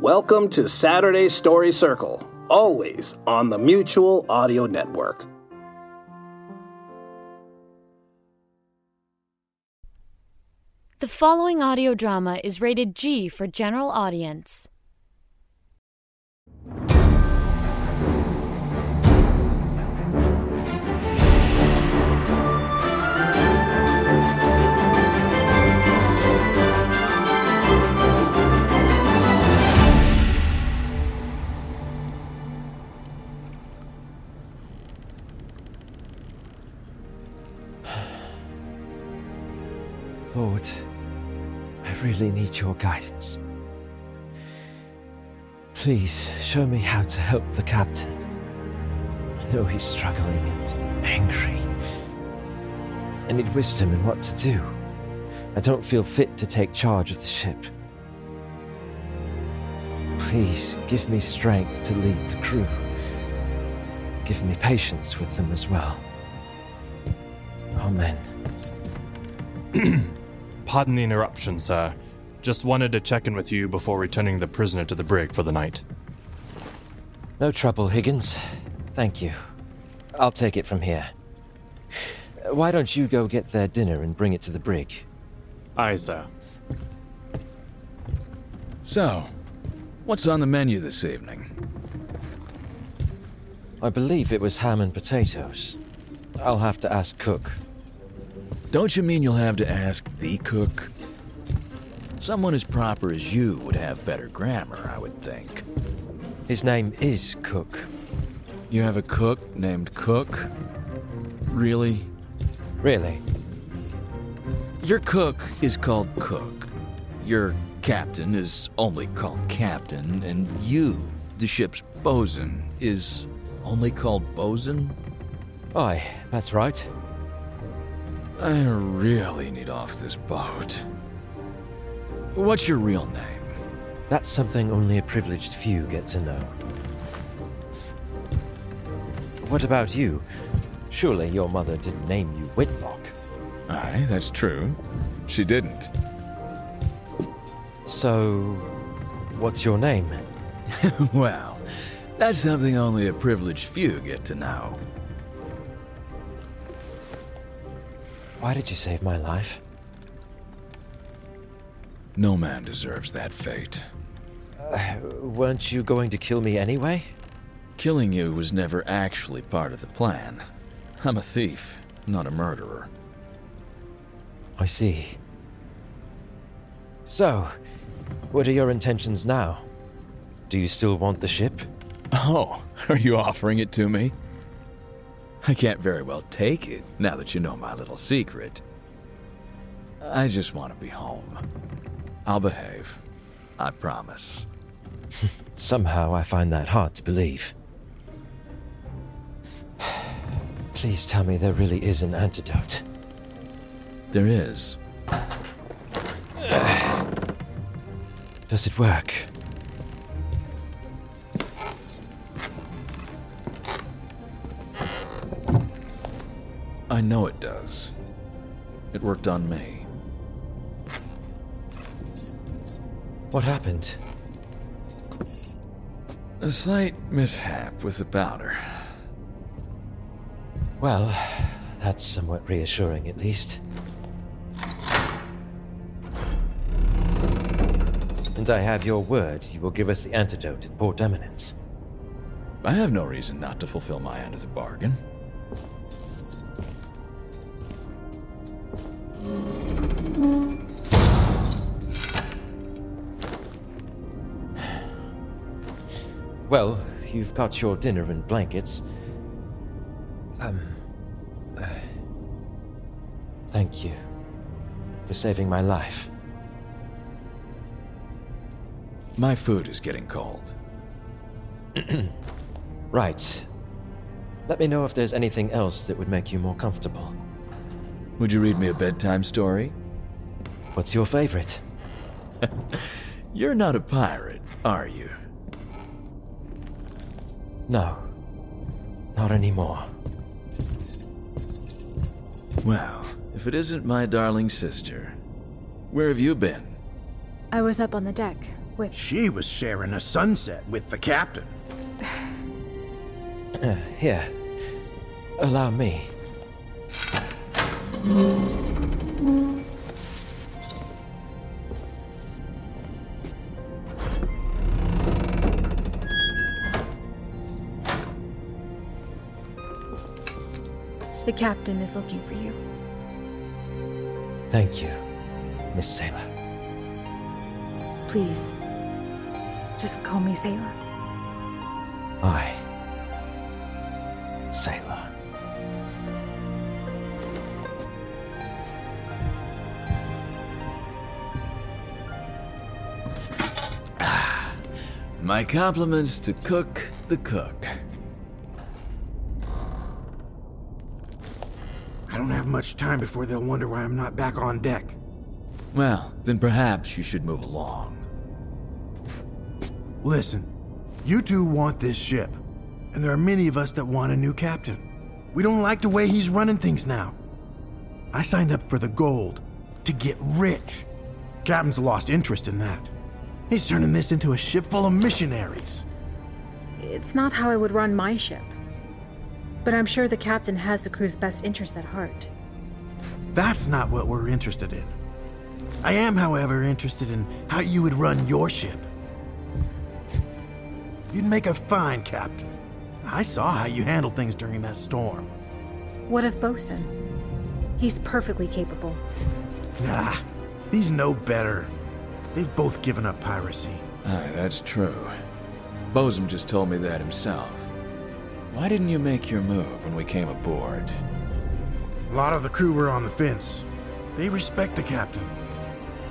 Welcome to Saturday Story Circle, always on the Mutual Audio Network. The following audio drama is rated G for general audience. Lord, I really need your guidance. Please show me how to help the captain. I know he's struggling and angry. I need wisdom in what to do. I don't feel fit to take charge of the ship. Please give me strength to lead the crew. Give me patience with them as well. Amen. Pardon the interruption, sir. Just wanted to check in with you before returning the prisoner to the brig for the night. No trouble, Higgins. Thank you. I'll take it from here. Why don't you go get their dinner and bring it to the brig? Aye, sir. So, what's on the menu this evening? I believe it was ham and potatoes. I'll have to ask Cook. Don't you mean you'll have to ask the cook? Someone as proper as you would have better grammar, I would think. His name is Cook. You have a cook named Cook? Really? Really? Your cook is called Cook. Your captain is only called Captain, and you, the ship's bosun, is only called bosun? Aye, that's right. I really need off this boat. What's your real name? That's something only a privileged few get to know. What about you? Surely your mother didn't name you Whitlock. Aye, that's true. She didn't. So, what's your name? well, that's something only a privileged few get to know. Why did you save my life? No man deserves that fate. Uh, weren't you going to kill me anyway? Killing you was never actually part of the plan. I'm a thief, not a murderer. I see. So, what are your intentions now? Do you still want the ship? Oh, are you offering it to me? I can't very well take it now that you know my little secret. I just want to be home. I'll behave. I promise. Somehow I find that hard to believe. Please tell me there really is an antidote. There is. Does it work? I know it does. It worked on me. What happened? A slight mishap with the powder. Well, that's somewhat reassuring at least. And I have your word you will give us the antidote at Port Eminence. I have no reason not to fulfill my end of the bargain. Well, you've got your dinner and blankets. Um. Uh, thank you for saving my life. My food is getting cold. Right. Let me know if there's anything else that would make you more comfortable. Would you read me a bedtime story? What's your favorite? You're not a pirate, are you? No. Not anymore. Well, if it isn't my darling sister, where have you been? I was up on the deck with. She was sharing a sunset with the captain. Uh, here. Allow me. The captain is looking for you. Thank you, Miss Sailor. Please. Just call me Sailor. I. Sailor. Ah, my compliments to Cook the Cook. Don't have much time before they'll wonder why I'm not back on deck. Well, then perhaps you should move along. Listen, you two want this ship, and there are many of us that want a new captain. We don't like the way he's running things now. I signed up for the gold to get rich. Captain's lost interest in that. He's turning this into a ship full of missionaries. It's not how I would run my ship. But I'm sure the captain has the crew's best interest at heart. That's not what we're interested in. I am, however, interested in how you would run your ship. You'd make a fine captain. I saw how you handled things during that storm. What of Bosun? He's perfectly capable. Nah, he's no better. They've both given up piracy. Aye, that's true. Bosun just told me that himself. Why didn't you make your move when we came aboard? A lot of the crew were on the fence. They respect the captain.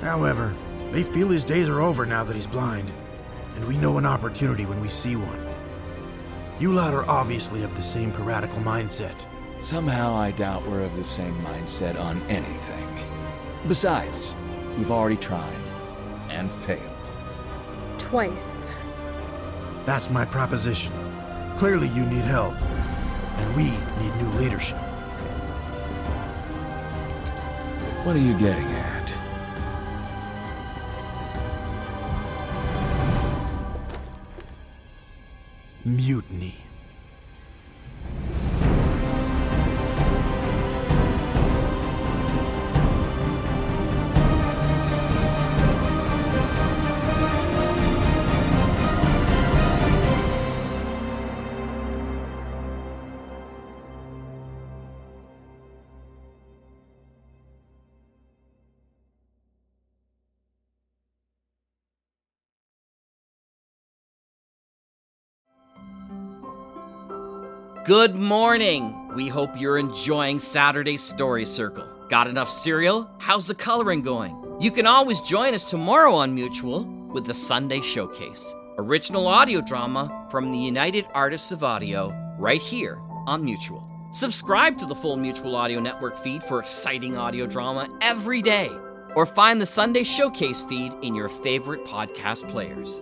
However, they feel his days are over now that he's blind, and we know an opportunity when we see one. You lot are obviously of the same piratical mindset. Somehow I doubt we're of the same mindset on anything. Besides, we've already tried and failed. Twice. That's my proposition. Clearly, you need help, and we need new leadership. What are you getting at? Mutiny. Good morning! We hope you're enjoying Saturday's Story Circle. Got enough cereal? How's the coloring going? You can always join us tomorrow on Mutual with the Sunday Showcase. Original audio drama from the United Artists of Audio, right here on Mutual. Subscribe to the full Mutual Audio Network feed for exciting audio drama every day, or find the Sunday Showcase feed in your favorite podcast players.